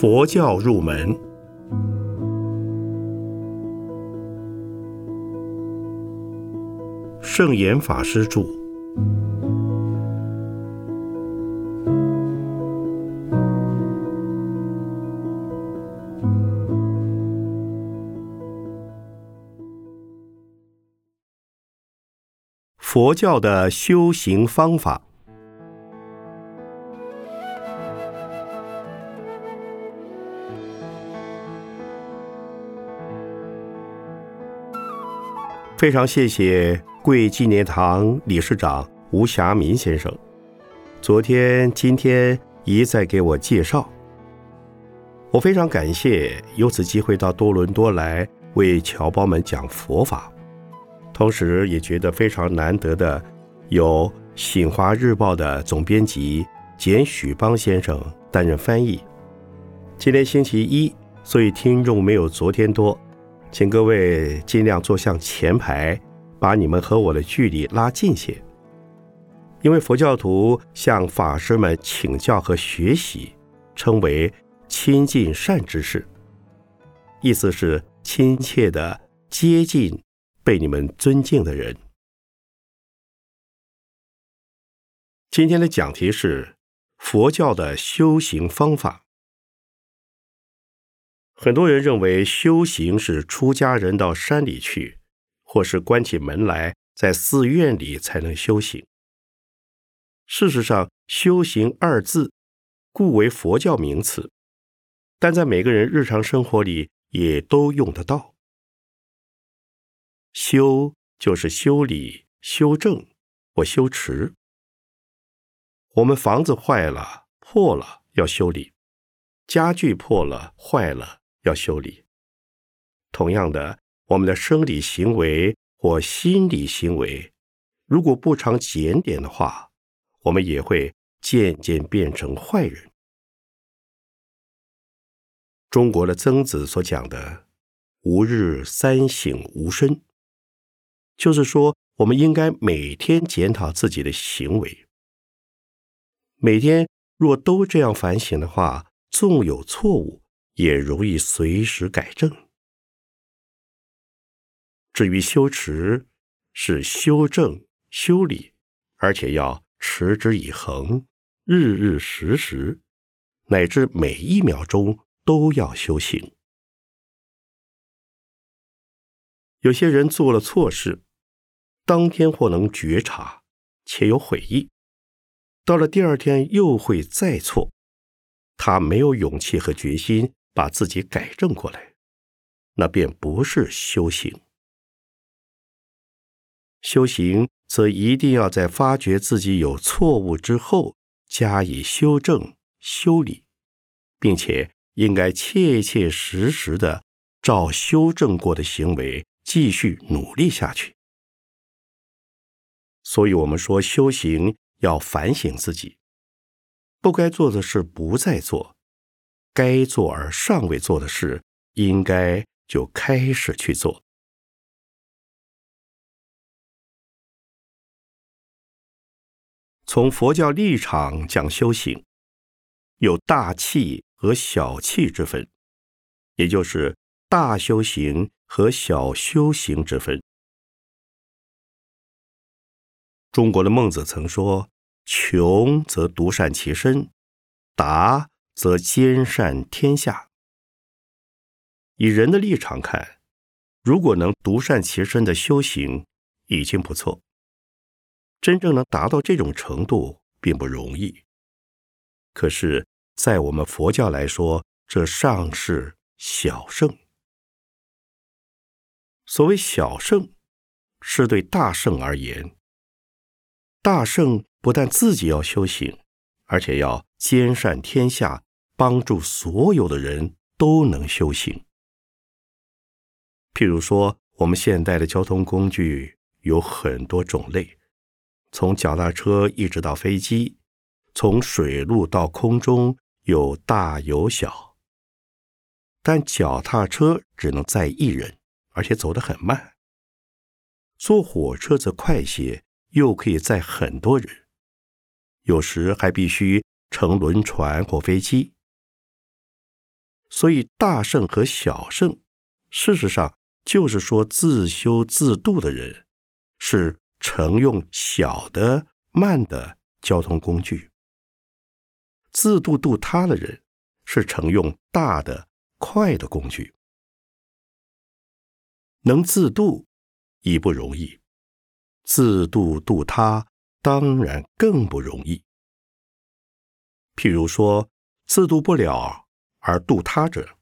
佛教入门，圣严法师著。佛教的修行方法。非常谢谢贵纪念堂理事长吴霞民先生，昨天、今天一再给我介绍，我非常感谢有此机会到多伦多来为侨胞们讲佛法，同时也觉得非常难得的有《新华日报》的总编辑简许邦先生担任翻译。今天星期一，所以听众没有昨天多。请各位尽量坐向前排，把你们和我的距离拉近些。因为佛教徒向法师们请教和学习，称为亲近善知识，意思是亲切的接近被你们尊敬的人。今天的讲题是佛教的修行方法。很多人认为修行是出家人到山里去，或是关起门来在寺院里才能修行。事实上，“修行”二字故为佛教名词，但在每个人日常生活里也都用得到。修就是修理、修正或修持。我们房子坏了、破了要修理，家具破了、坏了。要修理。同样的，我们的生理行为或心理行为，如果不常检点的话，我们也会渐渐变成坏人。中国的曾子所讲的“吾日三省吾身”，就是说，我们应该每天检讨自己的行为。每天若都这样反省的话，纵有错误。也容易随时改正。至于修持，是修正、修理，而且要持之以恒，日日时时，乃至每一秒钟都要修行。有些人做了错事，当天或能觉察，且有悔意，到了第二天又会再错，他没有勇气和决心。把自己改正过来，那便不是修行。修行则一定要在发觉自己有错误之后加以修正、修理，并且应该切切实实的照修正过的行为继续努力下去。所以，我们说修行要反省自己，不该做的事不再做。该做而尚未做的事，应该就开始去做。从佛教立场讲修行，有大气和小气之分，也就是大修行和小修行之分。中国的孟子曾说：“穷则独善其身，达。”则兼善天下。以人的立场看，如果能独善其身的修行，已经不错。真正能达到这种程度，并不容易。可是，在我们佛教来说，这尚是小圣。所谓小圣，是对大圣而言。大圣不但自己要修行，而且要兼善天下。帮助所有的人都能修行。譬如说，我们现代的交通工具有很多种类，从脚踏车一直到飞机，从水路到空中有大有小。但脚踏车只能载一人，而且走得很慢；坐火车则快些，又可以载很多人，有时还必须乘轮船或飞机。所以大圣和小圣，事实上就是说自修自度的人，是乘用小的、慢的交通工具；自度度他的人，是乘用大的、快的工具。能自度已不容易，自度度他当然更不容易。譬如说，自度不了而渡他者，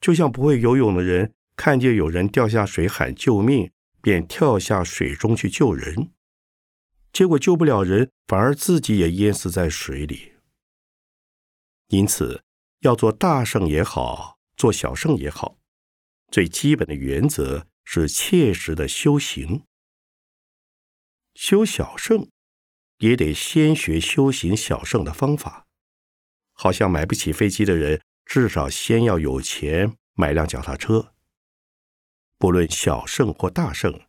就像不会游泳的人看见有人掉下水喊救命，便跳下水中去救人，结果救不了人，反而自己也淹死在水里。因此，要做大圣也好，做小圣也好。最基本的原则是切实的修行。修小圣，也得先学修行小圣的方法。好像买不起飞机的人，至少先要有钱买辆脚踏车。不论小圣或大圣，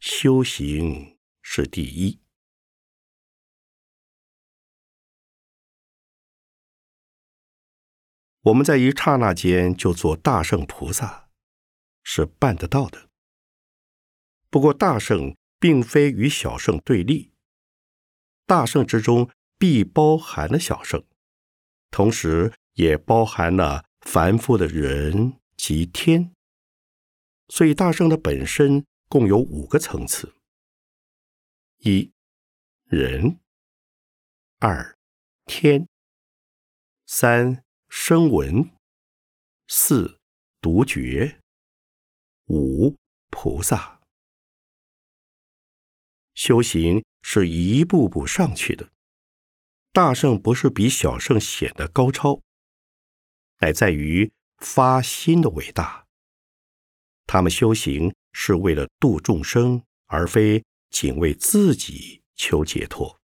修行是第一。我们在一刹那间就做大圣菩萨。是办得到的。不过，大圣并非与小圣对立，大圣之中必包含了小圣，同时也包含了凡夫的人及天。所以，大圣的本身共有五个层次：一、人；二、天；三、声闻；四、独觉。五菩萨修行是一步步上去的。大圣不是比小圣显得高超，乃在于发心的伟大。他们修行是为了度众生，而非仅为自己求解脱。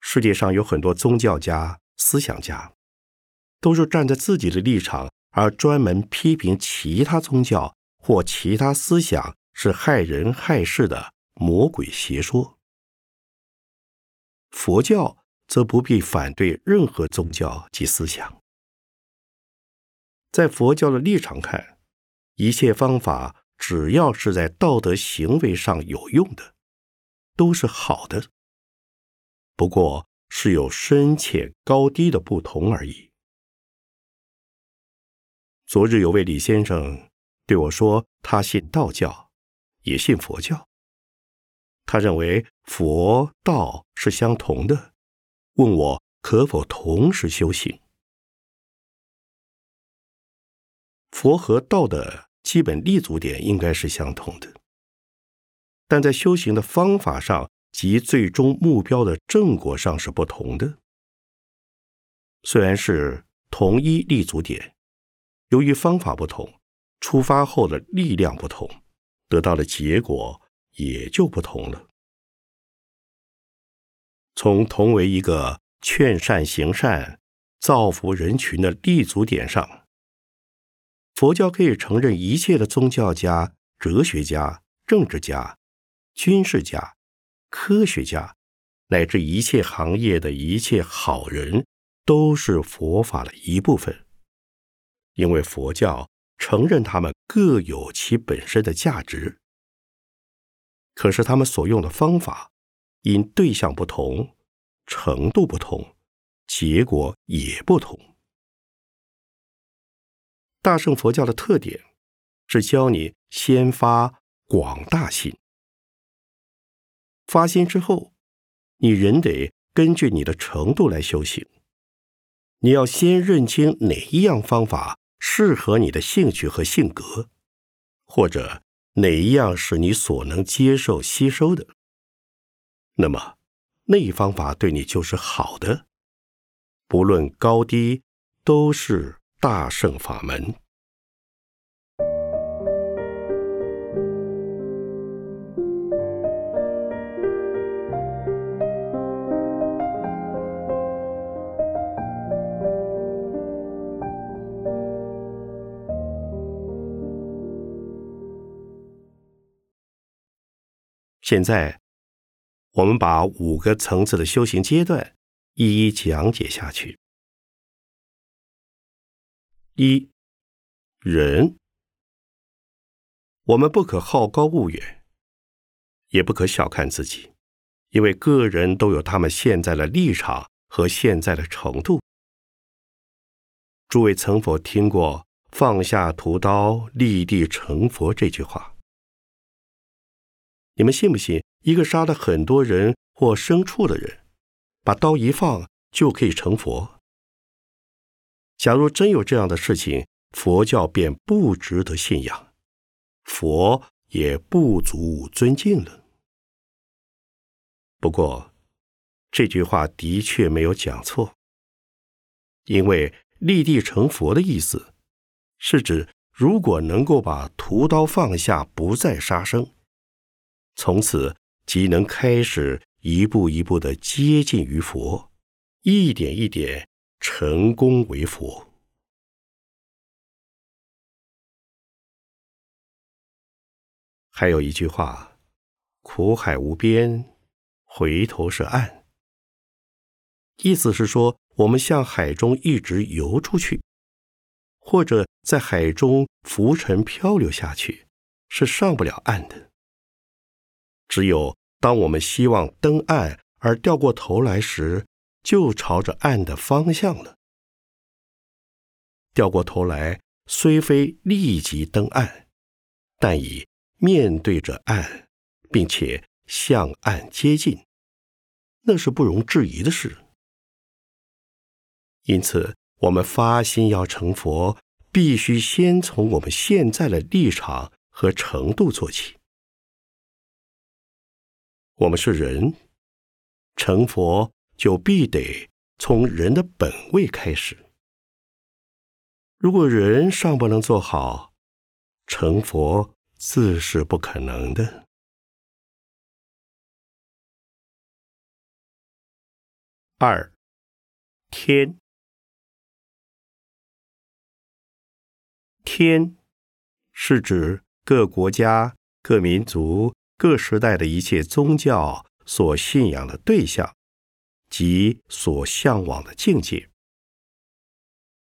世界上有很多宗教家、思想家，都是站在自己的立场。而专门批评其他宗教或其他思想是害人害事的魔鬼邪说。佛教则不必反对任何宗教及思想。在佛教的立场看，一切方法只要是在道德行为上有用的，都是好的。不过是有深浅高低的不同而已。昨日有位李先生对我说，他信道教，也信佛教。他认为佛道是相同的，问我可否同时修行。佛和道的基本立足点应该是相同的，但在修行的方法上及最终目标的正果上是不同的。虽然是同一立足点。由于方法不同，出发后的力量不同，得到的结果也就不同了。从同为一个劝善行善、造福人群的立足点上，佛教可以承认一切的宗教家、哲学家、政治家、军事家、科学家，乃至一切行业的一切好人，都是佛法的一部分。因为佛教承认他们各有其本身的价值，可是他们所用的方法因对象不同、程度不同，结果也不同。大乘佛教的特点是教你先发广大心，发心之后，你人得根据你的程度来修行。你要先认清哪一样方法。适合你的兴趣和性格，或者哪一样是你所能接受吸收的，那么那一方法对你就是好的，不论高低，都是大圣法门。现在，我们把五个层次的修行阶段一一讲解下去。一人，我们不可好高骛远，也不可小看自己，因为个人都有他们现在的立场和现在的程度。诸位曾否听过“放下屠刀，立地成佛”这句话？你们信不信，一个杀了很多人或牲畜的人，把刀一放就可以成佛？假如真有这样的事情，佛教便不值得信仰，佛也不足尊敬了。不过，这句话的确没有讲错，因为立地成佛的意思，是指如果能够把屠刀放下，不再杀生，从此即能开始一步一步的接近于佛，一点一点。成功为佛。还有一句话：“苦海无边，回头是岸。”意思是说，我们向海中一直游出去，或者在海中浮沉漂流下去，是上不了岸的。只有当我们希望登岸而掉过头来时，就朝着岸的方向了。掉过头来，虽非立即登岸，但已面对着岸，并且向岸接近，那是不容置疑的事。因此，我们发心要成佛，必须先从我们现在的立场和程度做起。我们是人，成佛。就必得从人的本位开始。如果人尚不能做好，成佛自是不可能的。二天，天是指各国家、各民族、各时代的一切宗教所信仰的对象。及所向往的境界。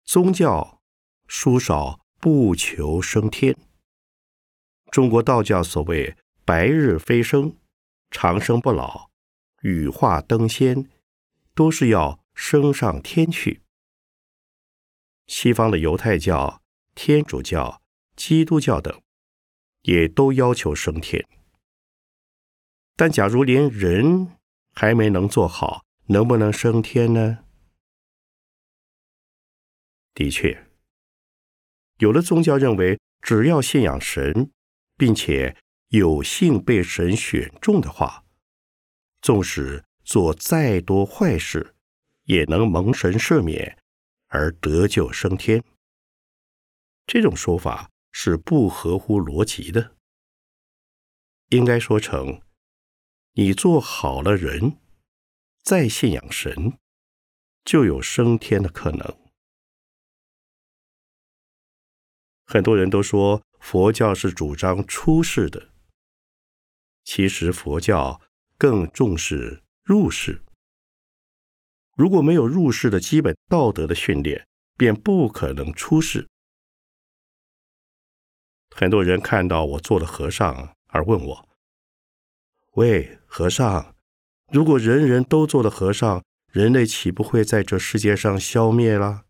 宗教书少不求升天。中国道教所谓“白日飞升”、“长生不老”、“羽化登仙”，都是要升上天去。西方的犹太教、天主教、基督教等，也都要求升天。但假如连人还没能做好，能不能升天呢？的确，有的宗教认为，只要信仰神，并且有幸被神选中的话，纵使做再多坏事，也能蒙神赦免而得救升天。这种说法是不合乎逻辑的。应该说成，你做好了人。再信仰神，就有升天的可能。很多人都说佛教是主张出世的，其实佛教更重视入世。如果没有入世的基本道德的训练，便不可能出世。很多人看到我做了和尚，而问我：“喂，和尚。”如果人人都做了和尚，人类岂不会在这世界上消灭了？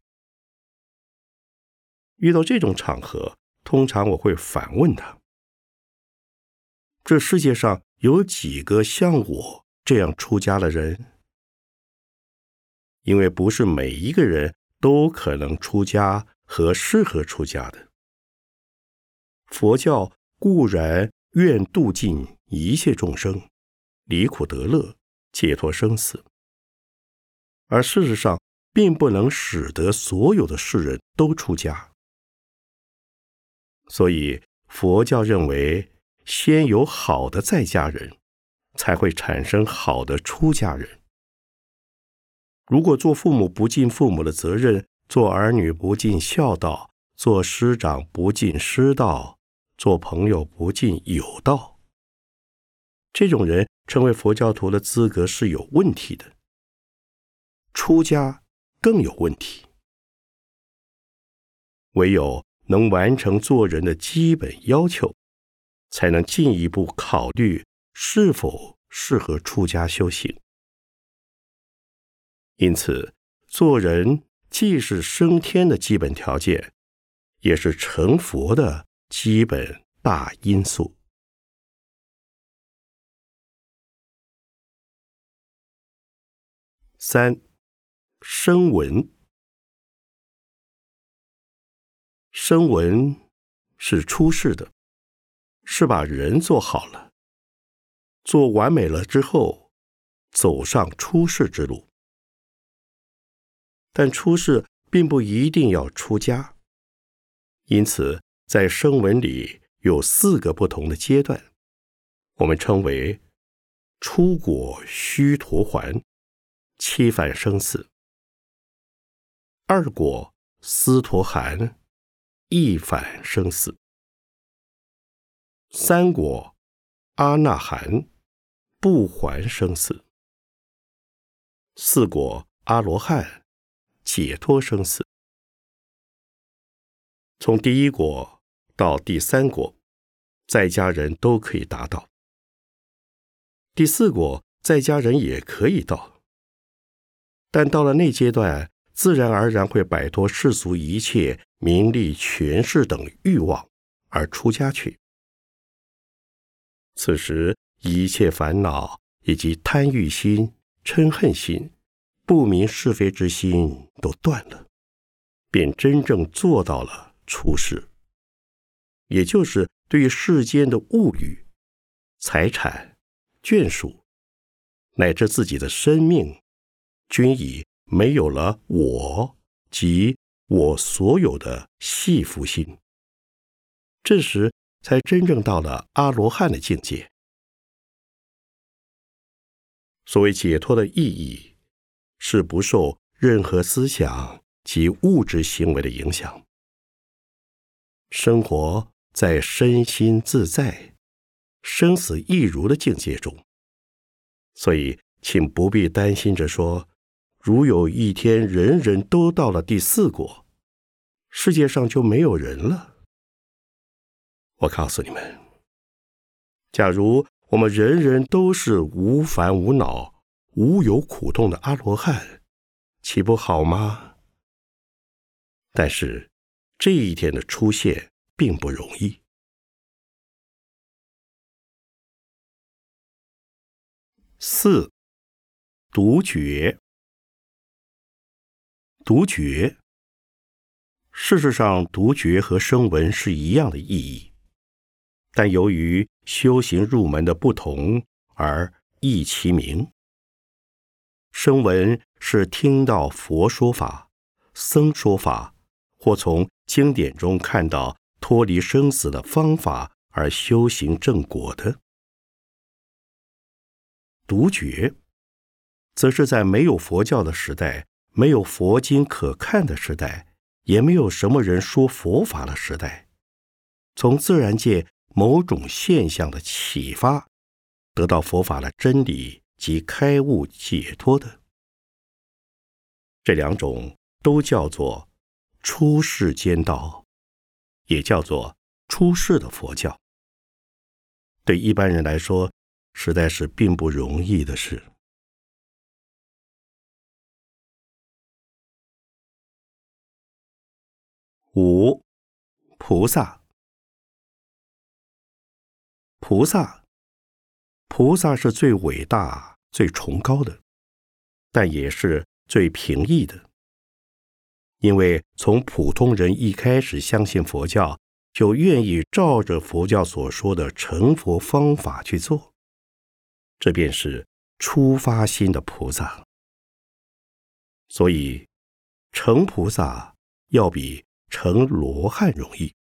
遇到这种场合，通常我会反问他：这世界上有几个像我这样出家的人？因为不是每一个人都可能出家和适合出家的。佛教固然愿度尽一切众生，离苦得乐。解脱生死，而事实上并不能使得所有的世人都出家。所以佛教认为，先有好的在家人，才会产生好的出家人。如果做父母不尽父母的责任，做儿女不尽孝道，做师长不尽师道，做朋友不尽友道，这种人。成为佛教徒的资格是有问题的，出家更有问题。唯有能完成做人的基本要求，才能进一步考虑是否适合出家修行。因此，做人既是升天的基本条件，也是成佛的基本大因素。三，声闻。声闻是出世的，是把人做好了，做完美了之后，走上出世之路。但出世并不一定要出家，因此在声闻里有四个不同的阶段，我们称为出果须陀环。七反生死，二果斯陀含，一反生死；三果阿那含，不还生死；四果阿罗汉，解脱生死。从第一果到第三果，在家人都可以达到；第四果，在家人也可以到。但到了那阶段，自然而然会摆脱世俗一切名利、权势等欲望，而出家去。此时，一切烦恼以及贪欲心、嗔恨心、不明是非之心都断了，便真正做到了出世。也就是对于世间的物欲、财产、眷属，乃至自己的生命。均已没有了我及我所有的系福心，这时才真正到了阿罗汉的境界。所谓解脱的意义，是不受任何思想及物质行为的影响，生活在身心自在、生死一如的境界中。所以，请不必担心着说。如有一天人人都到了第四国，世界上就没有人了。我告诉你们，假如我们人人都是无烦无恼、无有苦痛的阿罗汉，岂不好吗？但是这一天的出现并不容易。四独觉。独觉，事实上，独觉和声闻是一样的意义，但由于修行入门的不同而异其名。声闻是听到佛说法、僧说法，或从经典中看到脱离生死的方法而修行正果的；独觉，则是在没有佛教的时代。没有佛经可看的时代，也没有什么人说佛法的时代，从自然界某种现象的启发，得到佛法的真理及开悟解脱的，这两种都叫做出世间道，也叫做出世的佛教。对一般人来说，实在是并不容易的事。五菩萨，菩萨，菩萨是最伟大、最崇高的，但也是最平易的。因为从普通人一开始相信佛教，就愿意照着佛教所说的成佛方法去做，这便是出发心的菩萨。所以，成菩萨要比。成罗汉容易，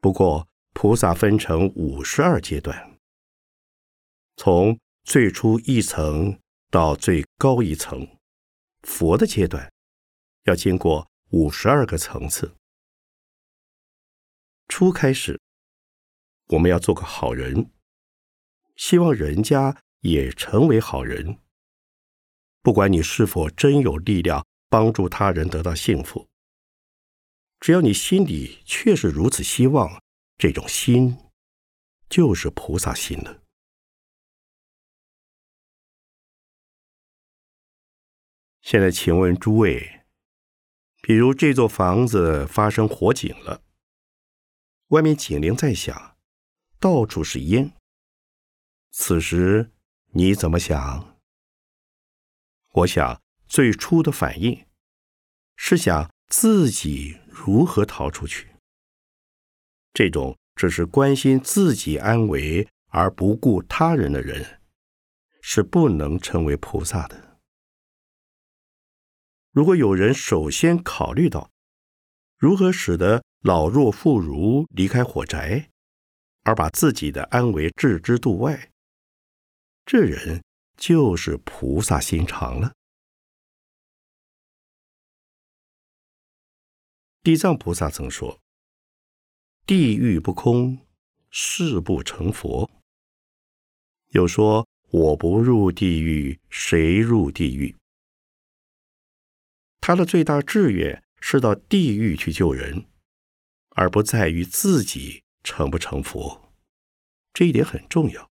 不过菩萨分成五十二阶段，从最初一层到最高一层，佛的阶段要经过五十二个层次。初开始，我们要做个好人，希望人家也成为好人，不管你是否真有力量帮助他人得到幸福。只要你心里确实如此希望，这种心就是菩萨心了。现在，请问诸位，比如这座房子发生火警了，外面警铃在响，到处是烟，此时你怎么想？我想最初的反应是想自己。如何逃出去？这种只是关心自己安危而不顾他人的人，是不能称为菩萨的。如果有人首先考虑到如何使得老弱妇孺离开火宅，而把自己的安危置之度外，这人就是菩萨心肠了。地藏菩萨曾说：“地狱不空，誓不成佛。”又说：“我不入地狱，谁入地狱？”他的最大志愿是到地狱去救人，而不在于自己成不成佛。这一点很重要。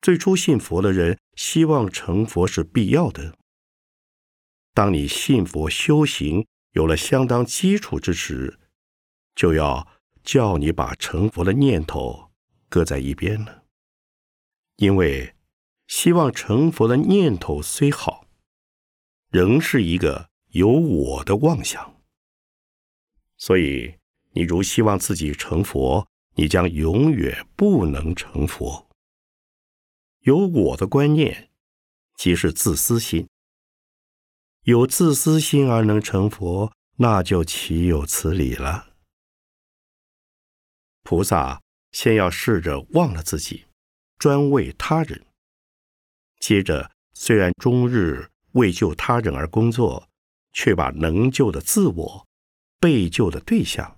最初信佛的人希望成佛是必要的。当你信佛修行，有了相当基础之时，就要叫你把成佛的念头搁在一边了。因为希望成佛的念头虽好，仍是一个有我的妄想。所以，你如希望自己成佛，你将永远不能成佛。有我的观念，即是自私心。有自私心而能成佛，那就岂有此理了？菩萨先要试着忘了自己，专为他人；接着，虽然终日为救他人而工作，却把能救的自我、被救的对象，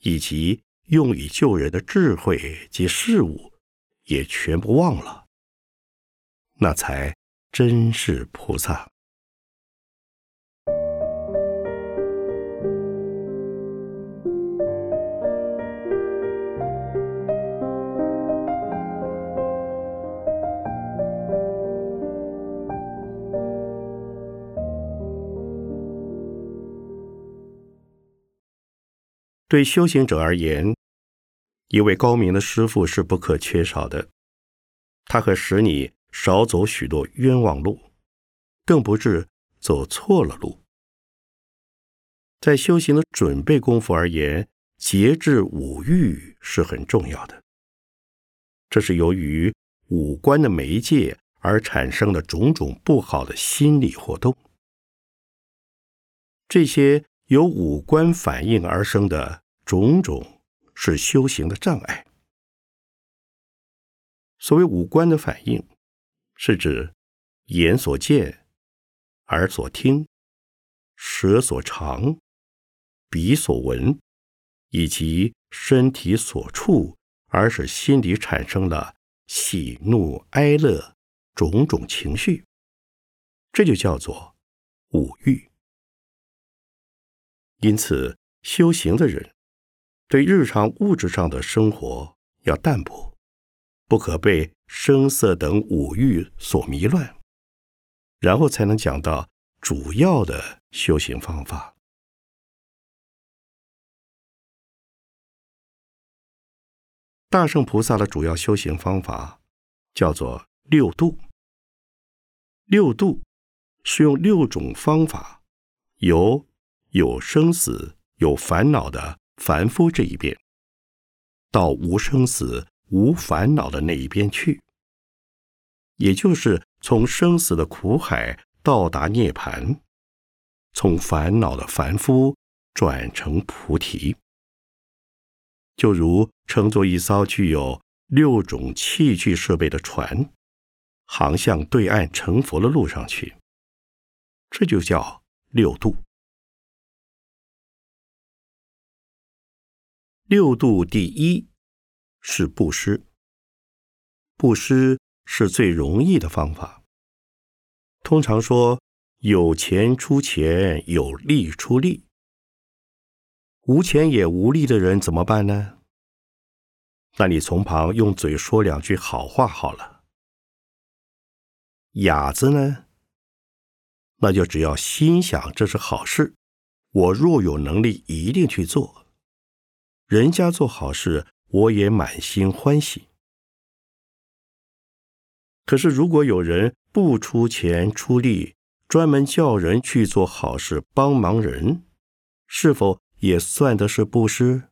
以及用以救人的智慧及事物，也全部忘了，那才真是菩萨。对修行者而言，一位高明的师傅是不可缺少的。他可使你少走许多冤枉路，更不至走错了路。在修行的准备功夫而言，节制五欲是很重要的。这是由于五官的媒介而产生的种种不好的心理活动。这些由五官反应而生的。种种是修行的障碍。所谓五官的反应，是指眼所见、耳所听、舌所尝、鼻所闻，以及身体所触，而使心里产生了喜怒哀乐种种情绪，这就叫做五欲。因此，修行的人。对日常物质上的生活要淡泊，不可被声色等五欲所迷乱，然后才能讲到主要的修行方法。大圣菩萨的主要修行方法叫做六度。六度是用六种方法，由有生死、有烦恼的。凡夫这一边，到无生死、无烦恼的那一边去，也就是从生死的苦海到达涅槃，从烦恼的凡夫转成菩提，就如乘坐一艘具有六种器具设备的船，航向对岸成佛的路上去，这就叫六度。六度第一是布施，布施是最容易的方法。通常说有钱出钱，有力出力。无钱也无力的人怎么办呢？那你从旁用嘴说两句好话好了。哑子呢？那就只要心想这是好事，我若有能力一定去做。人家做好事，我也满心欢喜。可是如果有人不出钱出力，专门叫人去做好事帮忙人，是否也算的是布施？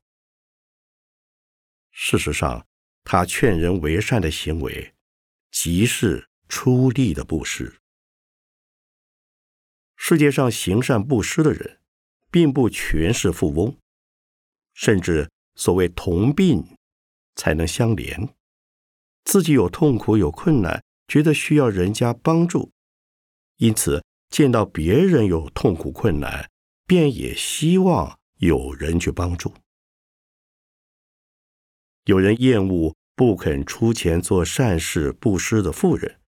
事实上，他劝人为善的行为，即是出力的布施。世界上行善布施的人，并不全是富翁，甚至所谓同病才能相怜，自己有痛苦有困难，觉得需要人家帮助，因此见到别人有痛苦困难，便也希望有人去帮助。有人厌恶不肯出钱做善事布施的富人，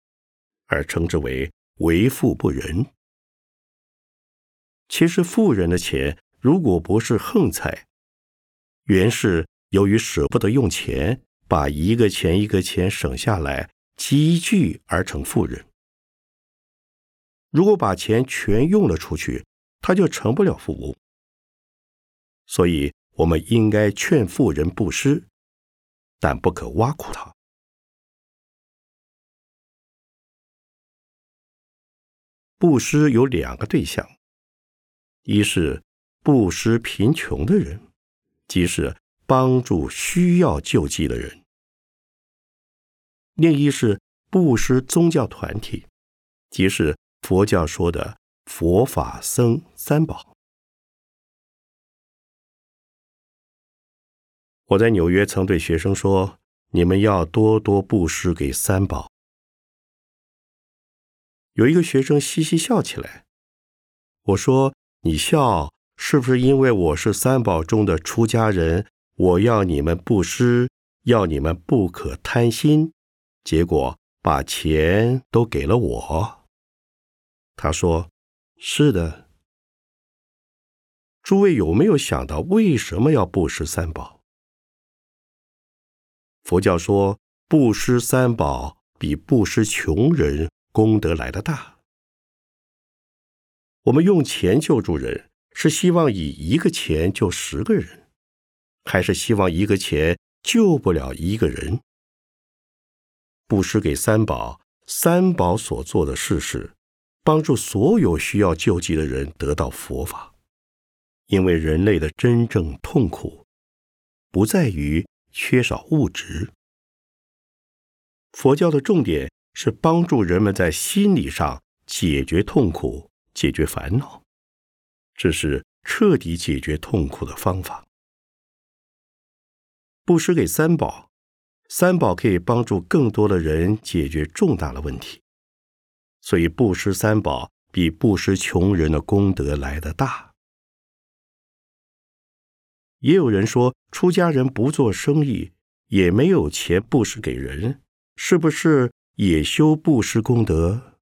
而称之为为富不仁。其实富人的钱如果不是横财，原是由于舍不得用钱，把一个钱一个钱省下来积聚而成富人。如果把钱全用了出去，他就成不了富翁。所以，我们应该劝富人布施。但不可挖苦他。布施有两个对象：一是布施贫穷的人，即是帮助需要救济的人；另一是布施宗教团体，即是佛教说的佛法僧三宝。我在纽约曾对学生说：“你们要多多布施给三宝。”有一个学生嘻嘻笑起来。我说：“你笑是不是因为我是三宝中的出家人？我要你们布施，要你们不可贪心，结果把钱都给了我。”他说：“是的。”诸位有没有想到为什么要布施三宝？佛教说，布施三宝比布施穷人功德来的大。我们用钱救助人，是希望以一个钱救十个人，还是希望一个钱救不了一个人？布施给三宝，三宝所做的事是帮助所有需要救济的人得到佛法，因为人类的真正痛苦不在于。缺少物质，佛教的重点是帮助人们在心理上解决痛苦、解决烦恼，这是彻底解决痛苦的方法。布施给三宝，三宝可以帮助更多的人解决重大的问题，所以布施三宝比布施穷人的功德来得大。也有人说，出家人不做生意，也没有钱布施给人，是不是也修布施功德？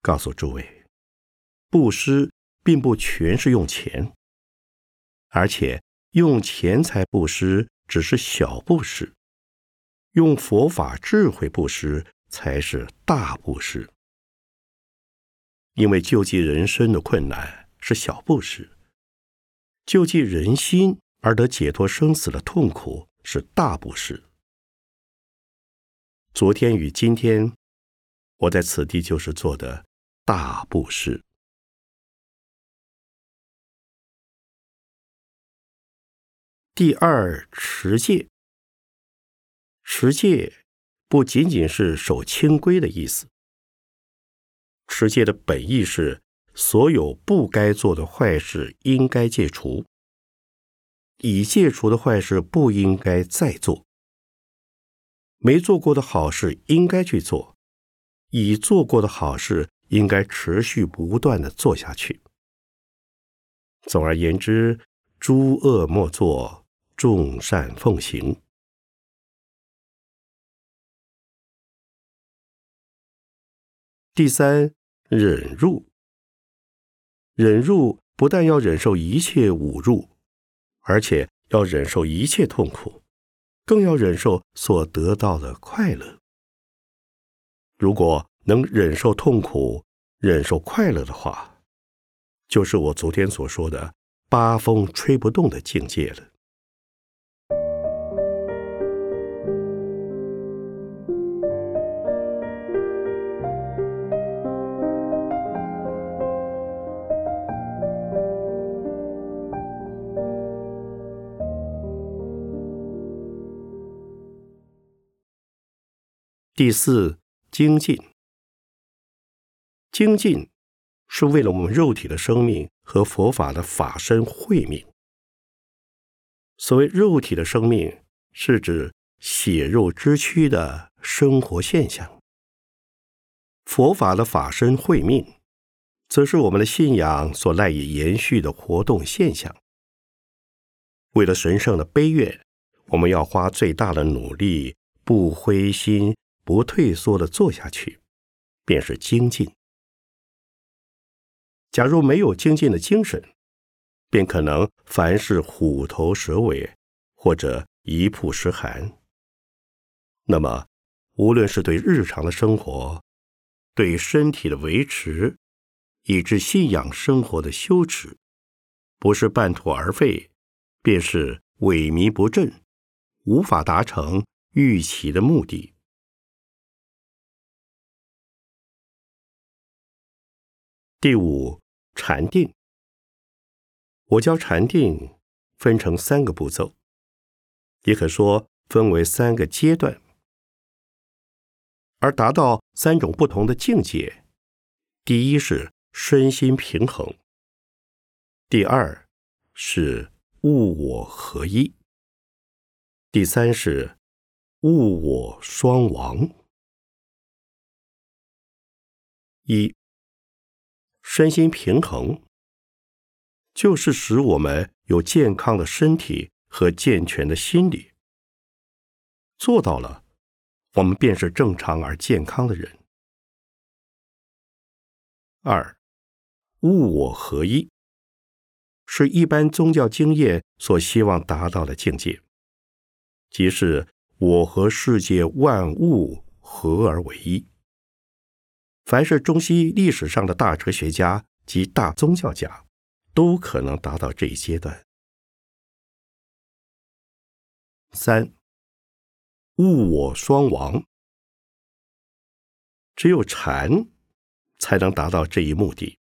告诉诸位，布施并不全是用钱，而且用钱财布施只是小布施，用佛法智慧布施才是大布施。因为救济人生的困难是小布施。救济人心而得解脱生死的痛苦是大布施。昨天与今天，我在此地就是做的大布施。第二持戒，持戒不仅仅是守清规的意思，持戒的本意是。所有不该做的坏事应该戒除，已戒除的坏事不应该再做。没做过的好事应该去做，已做过的好事应该持续不断的做下去。总而言之，诸恶莫作，众善奉行。第三，忍辱。忍辱不但要忍受一切侮辱，而且要忍受一切痛苦，更要忍受所得到的快乐。如果能忍受痛苦、忍受快乐的话，就是我昨天所说的“八风吹不动”的境界了。第四，精进。精进是为了我们肉体的生命和佛法的法身慧命。所谓肉体的生命，是指血肉之躯的生活现象；佛法的法身慧命，则是我们的信仰所赖以延续的活动现象。为了神圣的悲愿，我们要花最大的努力，不灰心。不退缩的做下去，便是精进。假如没有精进的精神，便可能凡事虎头蛇尾，或者一曝十寒。那么，无论是对日常的生活、对身体的维持，以致信仰生活的羞耻，不是半途而废，便是萎靡不振，无法达成预期的目的。第五，禅定。我教禅定分成三个步骤，也可说分为三个阶段，而达到三种不同的境界。第一是身心平衡，第二是物我合一，第三是物我双亡。一。身心平衡，就是使我们有健康的身体和健全的心理。做到了，我们便是正常而健康的人。二，物我合一，是一般宗教经验所希望达到的境界，即是我和世界万物合而为一。凡是中西历史上的大哲学家及大宗教家，都可能达到这一阶段。三，物我双亡，只有禅才能达到这一目的。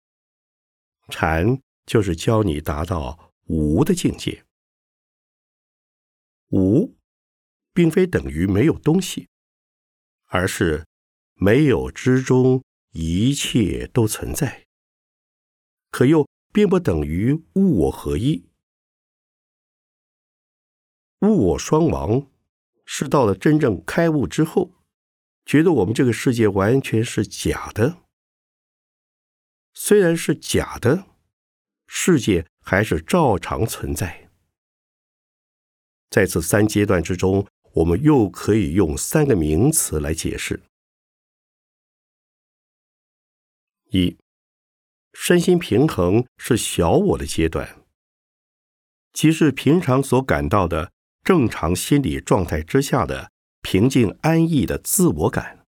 禅就是教你达到无的境界。无，并非等于没有东西，而是没有之中。一切都存在，可又并不等于物我合一。物我双亡，是到了真正开悟之后，觉得我们这个世界完全是假的。虽然是假的，世界还是照常存在。在此三阶段之中，我们又可以用三个名词来解释。一，身心平衡是小我的阶段，即是平常所感到的正常心理状态之下的平静安逸的自我感。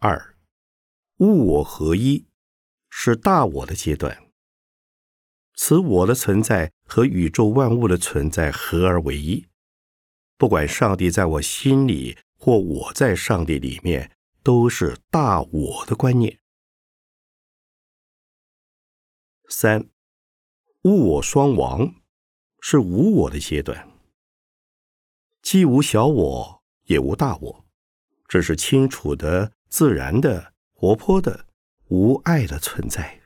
二，物我合一是大我的阶段，此我的存在和宇宙万物的存在合而为一，不管上帝在我心里或我在上帝里面。都是大我的观念。三，物我双亡，是无我的阶段，既无小我，也无大我，这是清楚的、自然的、活泼的、无爱的存在。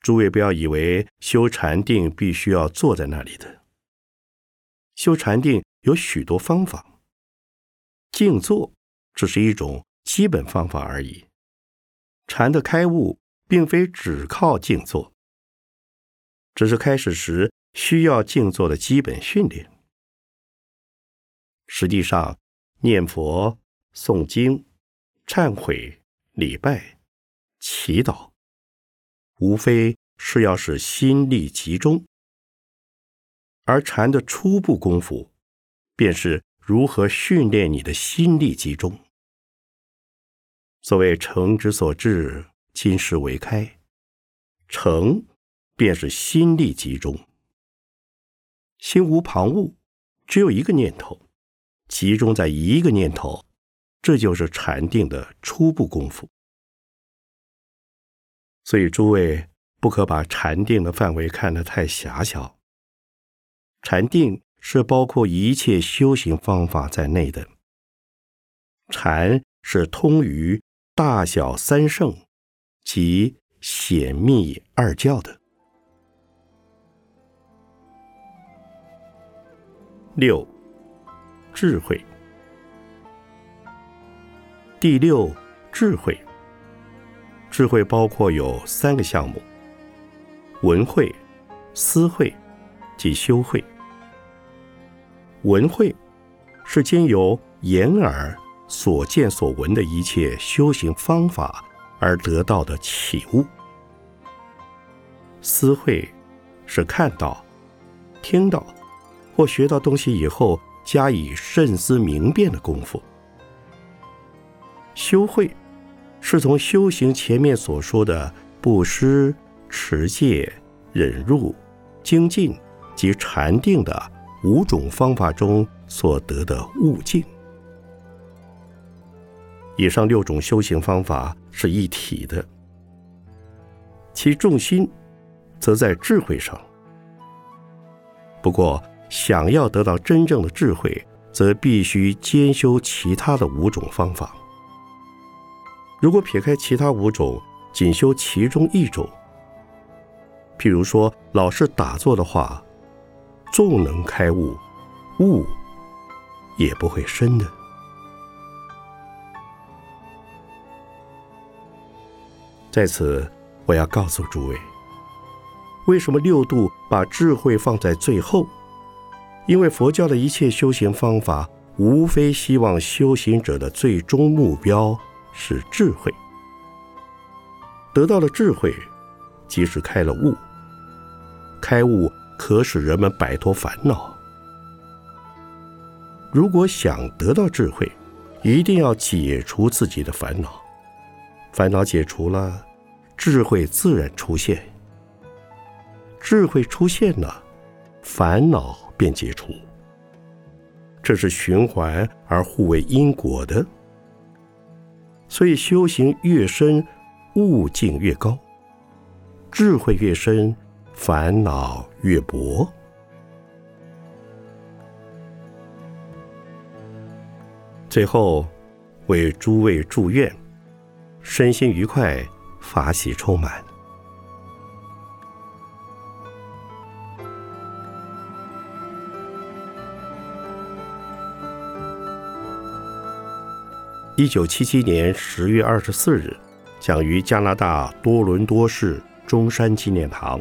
诸位不要以为修禅定必须要坐在那里的，修禅定。有许多方法，静坐只是一种基本方法而已。禅的开悟并非只靠静坐，只是开始时需要静坐的基本训练。实际上，念佛、诵经、忏悔、礼拜、祈祷，无非是要使心力集中。而禅的初步功夫，便是如何训练你的心力集中。所谓诚之所至，金石为开。诚，便是心力集中，心无旁骛，只有一个念头，集中在一个念头，这就是禅定的初步功夫。所以，诸位不可把禅定的范围看得太狭小。禅定是包括一切修行方法在内的，禅是通于。大小三圣及显密二教的六智慧，第六智慧，智慧包括有三个项目：文慧、思慧及修慧。文慧是经由眼耳。所见所闻的一切修行方法而得到的启悟，思会是看到、听到或学到东西以后加以慎思明辨的功夫。修会是从修行前面所说的布施、持戒、忍辱、精进及禅定的五种方法中所得的悟境。以上六种修行方法是一体的，其重心则在智慧上。不过，想要得到真正的智慧，则必须兼修其他的五种方法。如果撇开其他五种，仅修其中一种，譬如说老是打坐的话，纵能开悟，悟也不会深的。在此，我要告诉诸位，为什么六度把智慧放在最后？因为佛教的一切修行方法，无非希望修行者的最终目标是智慧。得到了智慧，即是开了悟。开悟可使人们摆脱烦恼。如果想得到智慧，一定要解除自己的烦恼。烦恼解除了，智慧自然出现。智慧出现了，烦恼便解除。这是循环而互为因果的。所以修行越深，悟境越高；智慧越深，烦恼越薄。最后，为诸位祝愿。身心愉快，法喜充满。一九七七年十月二十四日，讲于加拿大多伦多市中山纪念堂。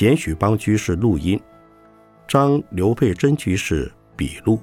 简许邦居士录音，张刘佩珍居士笔录。